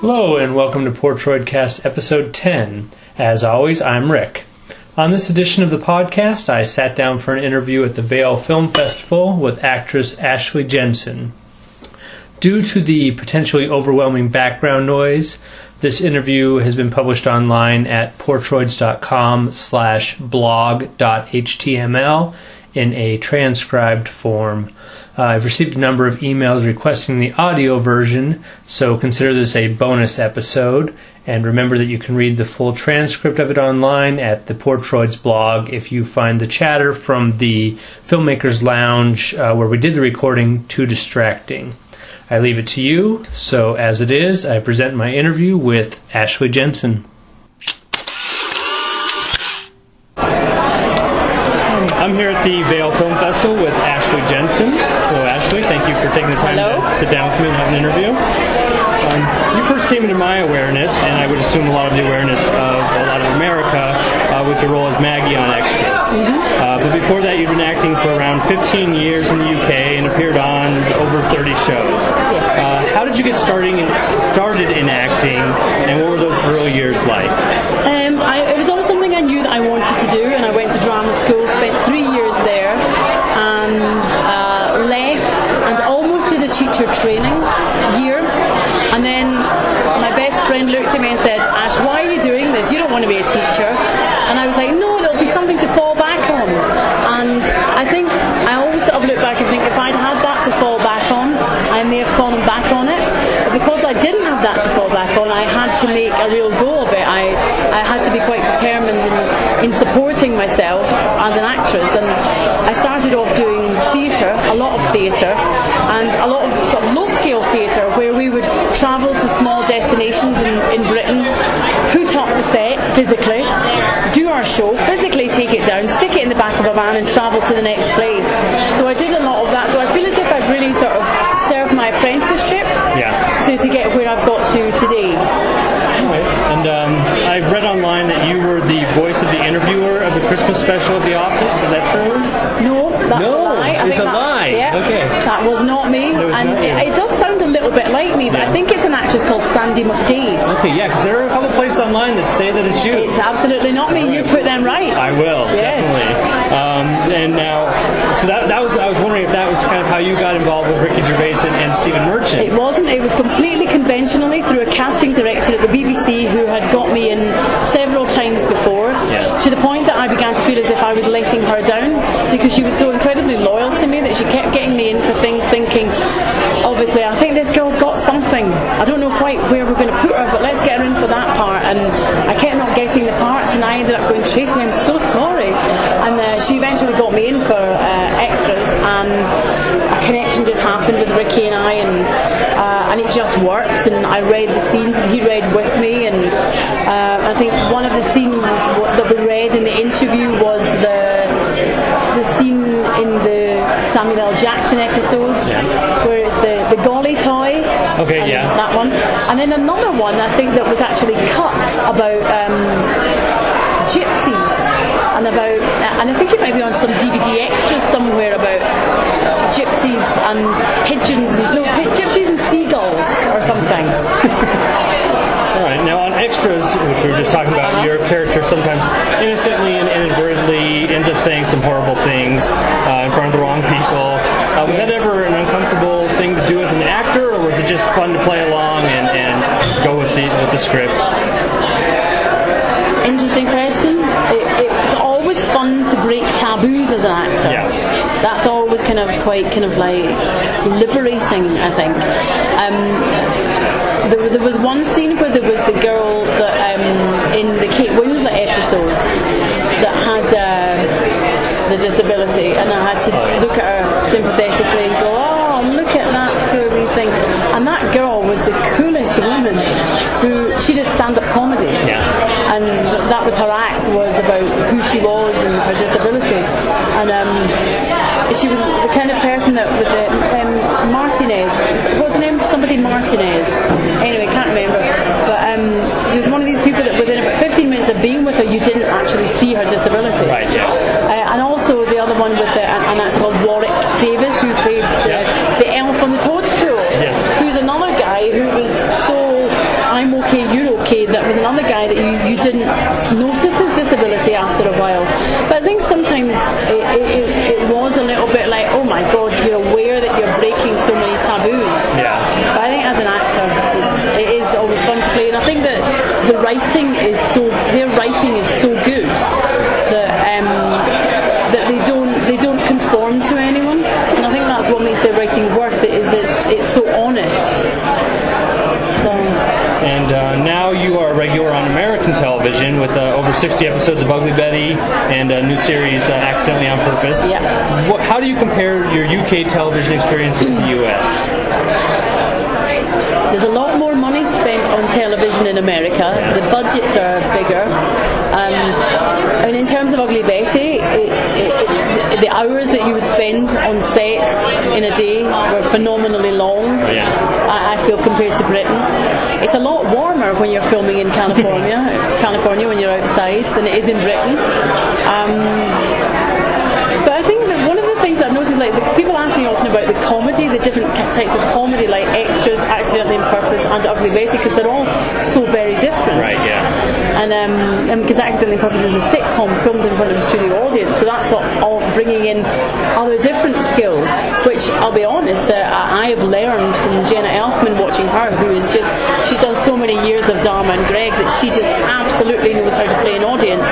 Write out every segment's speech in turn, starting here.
Hello, and welcome to Portroidcast episode 10. As always, I'm Rick. On this edition of the podcast, I sat down for an interview at the Vail Film Festival with actress Ashley Jensen. Due to the potentially overwhelming background noise, this interview has been published online at portroids.com slash blog.html in a transcribed form. Uh, I've received a number of emails requesting the audio version, so consider this a bonus episode. And remember that you can read the full transcript of it online at the Portroids blog if you find the chatter from the Filmmakers Lounge uh, where we did the recording too distracting. I leave it to you, so as it is, I present my interview with Ashley Jensen. I'm here at the Vail Film Festival with Ashley Jensen. Hello, Ashley. Thank you for taking the time Hello. to sit down with me and have an interview. Um, you first came into my awareness, assume a lot of the awareness of a lot of America, uh, with your role as Maggie on Extras. Uh, but before that, you've been acting for around 15 years in the UK and appeared on over 30 shows. Yes. Uh, how did you get starting in, started in acting, and what were those early years like? Um, I, it was always something I knew that I wanted to do, and I went to drama school, spent three years there, and uh, left, and almost did a teacher training year. And then my best friend looked at me and said, Ash, why are you doing this? You don't want to be a teacher. And I was like, no, there'll be something to fall back on. And I think I always sort of look back and think if I'd had that to fall back on, I may have fallen back on it. But because I didn't have that to fall back on, I had to make a real go of it. I, I had to be quite determined in, in supporting myself as an actress. And I started off doing theatre, a lot of theatre, and a lot of sort of low scale theatre where we would travel to small destinations in, in Britain, put up the set physically, do our show, physically take it down, stick it in the back of a van and travel to the next place. So I did a lot of that. So I feel as if I've really sort of served my apprenticeship Yeah. to, to get where I've got to today. And um, I've read online that you were the voice of the interviewer of the Christmas special of The Office. Is that true? No, that's No, a lie. I it's think a that, Okay. That was not me. Was and not it, it does sound a little bit like me, but Yeah. I think it's an actress called Sandy McDade. Okay, yeah, because there are a couple places online that say that it's you. It's absolutely not me. You put them right. I will Yes. definitely. Um, and now, so that, that was I was wondering if that was kind of how you got involved with Ricky Gervais and, and Stephen Merchant. It wasn't. It was completely conventionally through a casting director at the BBC who had got me in several times before. Yeah. To the point that I began to feel as if I was letting her down because she was so incredibly loyal to me that she kept getting me in for things, thinking, obviously, I think this girl's got something. I don't know quite where we're going to put her, but let's get her in for that part. And I kept not getting the parts, and I ended up going, Tracy, I'm so sorry. And uh, she eventually got me in for uh, extras, and a connection just happened with Ricky and I, and uh, and it just worked. And I read the scenes, and he read with me. And uh, I think one of the scenes that we read in the interview was the the scene in the Samuel L. Jackson episodes where it's the, the golly toy. Okay, and yeah. That one. And then another one I think that was actually cut about um, gypsies and about, and I think it might be on some DVD extras somewhere about gypsies and pigeons, and, no, pi- gypsies and seagulls or something. All right. Now on extras, talking about, Uh-huh. your character sometimes innocently and inadvertently ends up saying some horrible things uh, in front of the wrong people. Uh, was that ever an uncomfortable thing to do as an actor, or was it just fun to play along and, and go with the with the script? Interesting question. It, it's always fun to break taboos as an actor. Yeah. That's always kind of quite kind of like liberating, I think. Um, there, there was one scene where there was the girl that um, in the Kate Winslet episodes that had the disability, and I had to look at her sympathetically and go, "Oh, look at that poor wee thing." And that girl was the coolest woman who she did stand-up comedy Yeah. and that was her act was about who she was and her disability and um, she was the kind of person that with the um, Martinez what's her name somebody Martinez anyway can't remember but um, she was one of these people that within about 15 minutes of being with her you didn't actually see her disability Right, yeah. guy that you, you didn't notice his disability after a while. But I think sometimes it, it, it was a little bit like, oh my god, you're aware that you're breaking so many taboos. Yeah. But I think as an actor, it is always fun to play, and I think that the writing 60 episodes of Ugly Betty and a new series, uh, Accidentally on Purpose. Yeah. What, how do you compare your UK television experience to the US? There's a lot more money spent on television in America. The budgets are bigger. Um, and in terms of Ugly Betty, it, it, it, the hours that you would spend on sets in a day were phenomenally long. Yeah. I, I feel compared to Britain. It's a lot warmer when you're filming in California, California when you're outside, than it is in Britain. Um, but I think that one of the things I've noticed, like the, people ask me often about the comedy, the different types of comedy, like extras, accidentally on purpose, and ugly Betty, because they're all so very different. Right, yeah. And because um, because accidentally purpose is a sitcom filmed in front of a studio audience, so that's all, bringing in other different skills, which I'll be honest that I I have learned from Jenna Elfman watching her, who is just she's done so many years of Dharma and Greg that she just absolutely knows how to play an audience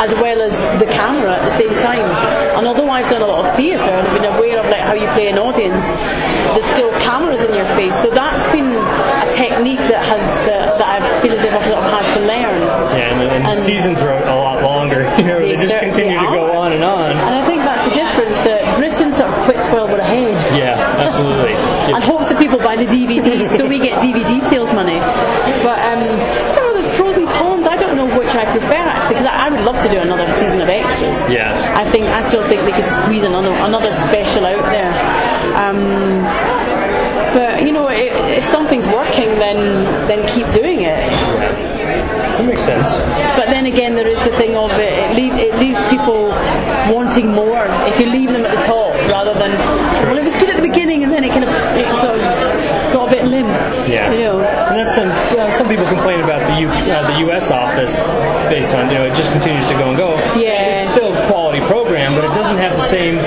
as well as the camera at the same time. And although I've done a lot of theatre and I've been aware of like how you play an audience, there's still cameras in your face. So that's been a technique that has that, that I feel as if I've sort of had to learn. Yeah, and, and, the And- seasons are a lot longer. You know, they, They just continue to go on and on. And I think that's the difference that Britain sort of quits while we're ahead. Yeah, absolutely. and hopes that people buy the DVD so we get DVD sales money. But um, I don't know, pros and cons. I don't know which I prefer actually because I, I would love to do another season of extras. Yeah. I think I still think they could squeeze another another special out there. Um, but you know, if something's working, then then keep doing it. That makes sense. But then again, there is the thing of it. It, leave, it leaves people wanting more if you leave them at the top rather than well, it was good at the beginning and then it kind of it sort of got a bit limp. Yeah. You know. And that's some uh, some people complain about the U, uh, the U.S. office based on you know it just continues to go and go. Yeah. It's still quality program, but it doesn't have the same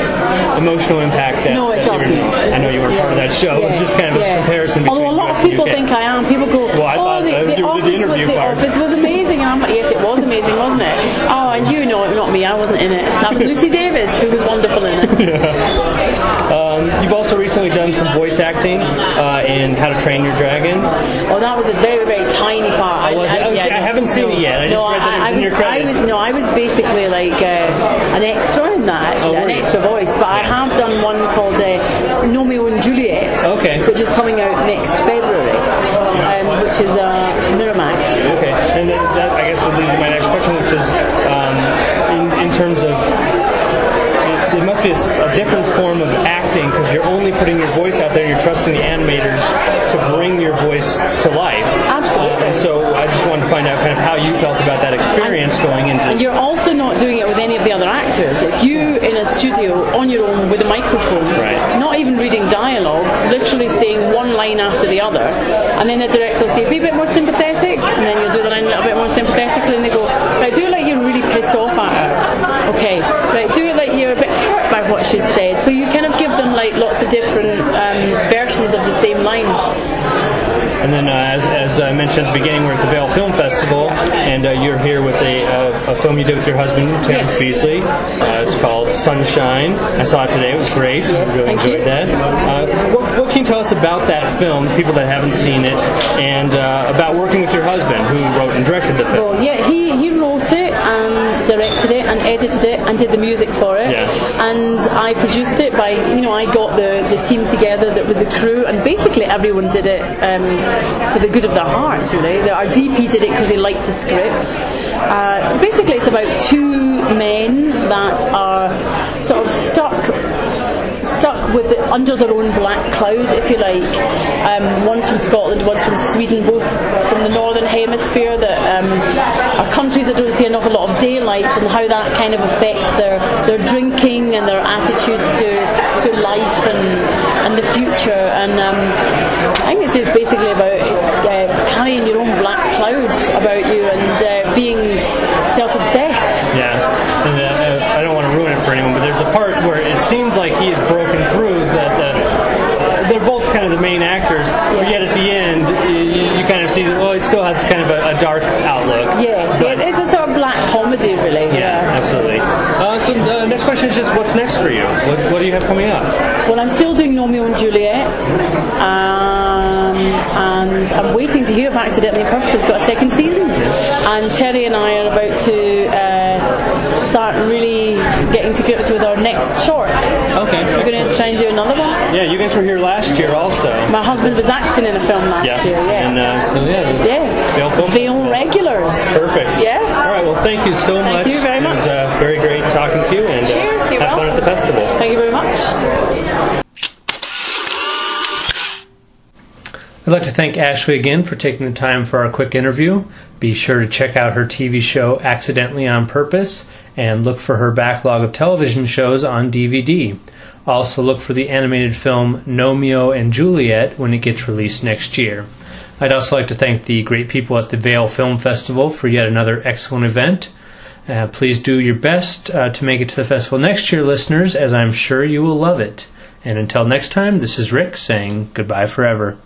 emotional impact that. No, it that doesn't. I know you were part of that show. Yeah. Just kind of Yeah. a comparison. Although a lot of people think I am. People go, Well, I "Oh, thought the, the the office, was, the office was amazing." And I'm like, "Yes, it was amazing, wasn't it?" Oh, and you know, it, not me. I wasn't in it. That was Lucy Davis, who was wonderful in it. Um, you've also recently done some voice acting uh, in How to Train Your Dragon. Oh, that was a very, very tiny part. I, Oh, was it? Oh, see, I haven't seen it yet. I no, read that it was I, I was, I was, no, I was basically like uh, an extra in that, actually, Oh, an you? extra voice. But I have done one called uh, Gnomeo and Juliet, Okay. which is coming out next February, um, which is uh, Miramax. Okay, and then that I guess would lead to my next question, which is um, in, in terms of it, it must be a, s- a different form of acting because you're only putting your voice out there. and You're trusting the animators to bring your voice to life. Absolutely. And so I just wanted to find out kind of how you felt about that experience going into. And you're also not doing it with any of the other actors. It's you in a studio on your own with a microphone, Right. not even reading dialogue, literally saying one line after the other. And then the director will say, be a bit more sympathetic, and then you'll do the line a little bit more sympathetically, and they go, right, do it like you're really pissed off at her. Okay, right, do it like you're a bit hurt by what she's said. So you kind of give them like lots of different um, versions of the same line. And then, uh, as, as I mentioned at the beginning, we're at the Vail Film Festival, and uh, you're here with a, uh, a film you did with your husband, Terence Yes. Beesley. Uh, it's called Sunshine. I saw it today; it was great. I really thank enjoyed you. that. Uh, what, what can you tell us about that film, people that haven't seen it, and uh, about working with your husband, who wrote and directed the film? Well, yeah, he, he wrote it and directed it and edited it and did the music for it. Yeah. And I produced it by, you know, I got the, the team together that was the crew and basically everyone did it um, for the good of their hearts, really. Our DP did it because they liked the script. Uh, basically, it's about two men that are sort of stuck stuck with it under their own black cloud, if you like. Um, one's from Scotland, one's from Sweden, both from the northern hemisphere that um, are countries that don't see an awful lot of daylight and how that kind of affects their, their drinking and their attitude to life and, and the future. And um, I think it's just basically about uh, carrying your own black clouds about you and uh, being self-obsessed. Yeah, and uh, I don't want to ruin it for anyone, but there's a part where it seems like he has broken through the, the, they're both kind of the main actors, but yet at the end, you, you kind of see that, well, it still has kind of a, a dark outlook. Yes, But- it, it's a sort of black comedy, really. yeah, absolutely. Uh, so the next question is just what's next for you? What, what do you have coming up? Well, I'm still doing Gnomeo and Juliet, um, and I'm waiting to hear if Accidentally Perfect has got a second season. And Terry and I are about to uh, start really getting to grips with our next short. Okay. We're going to try and do another one. Yeah, you guys were here last year also. My husband was acting in a film last year. Yes. And uh, so yeah. yeah. Vail regulars. Perfect. Yeah. Well, thank you so Thank much. Thank you very It was much. uh, very great talking to you, and uh, Cheers, have fun at the festival. Thank you very much. I'd like to thank Ashley again for taking the time for our quick interview. Be sure to check out her TV show Accidentally on Purpose and look for her backlog of television shows on DVD. Also, look for the animated film Gnomeo and Juliet when it gets released next year. I'd also like to thank the great people at the Vail Film Festival for yet another excellent event. Uh, please do your best uh, to make it to the festival next year, listeners, as I'm sure you will love it. And until next time, this is Rick saying goodbye forever.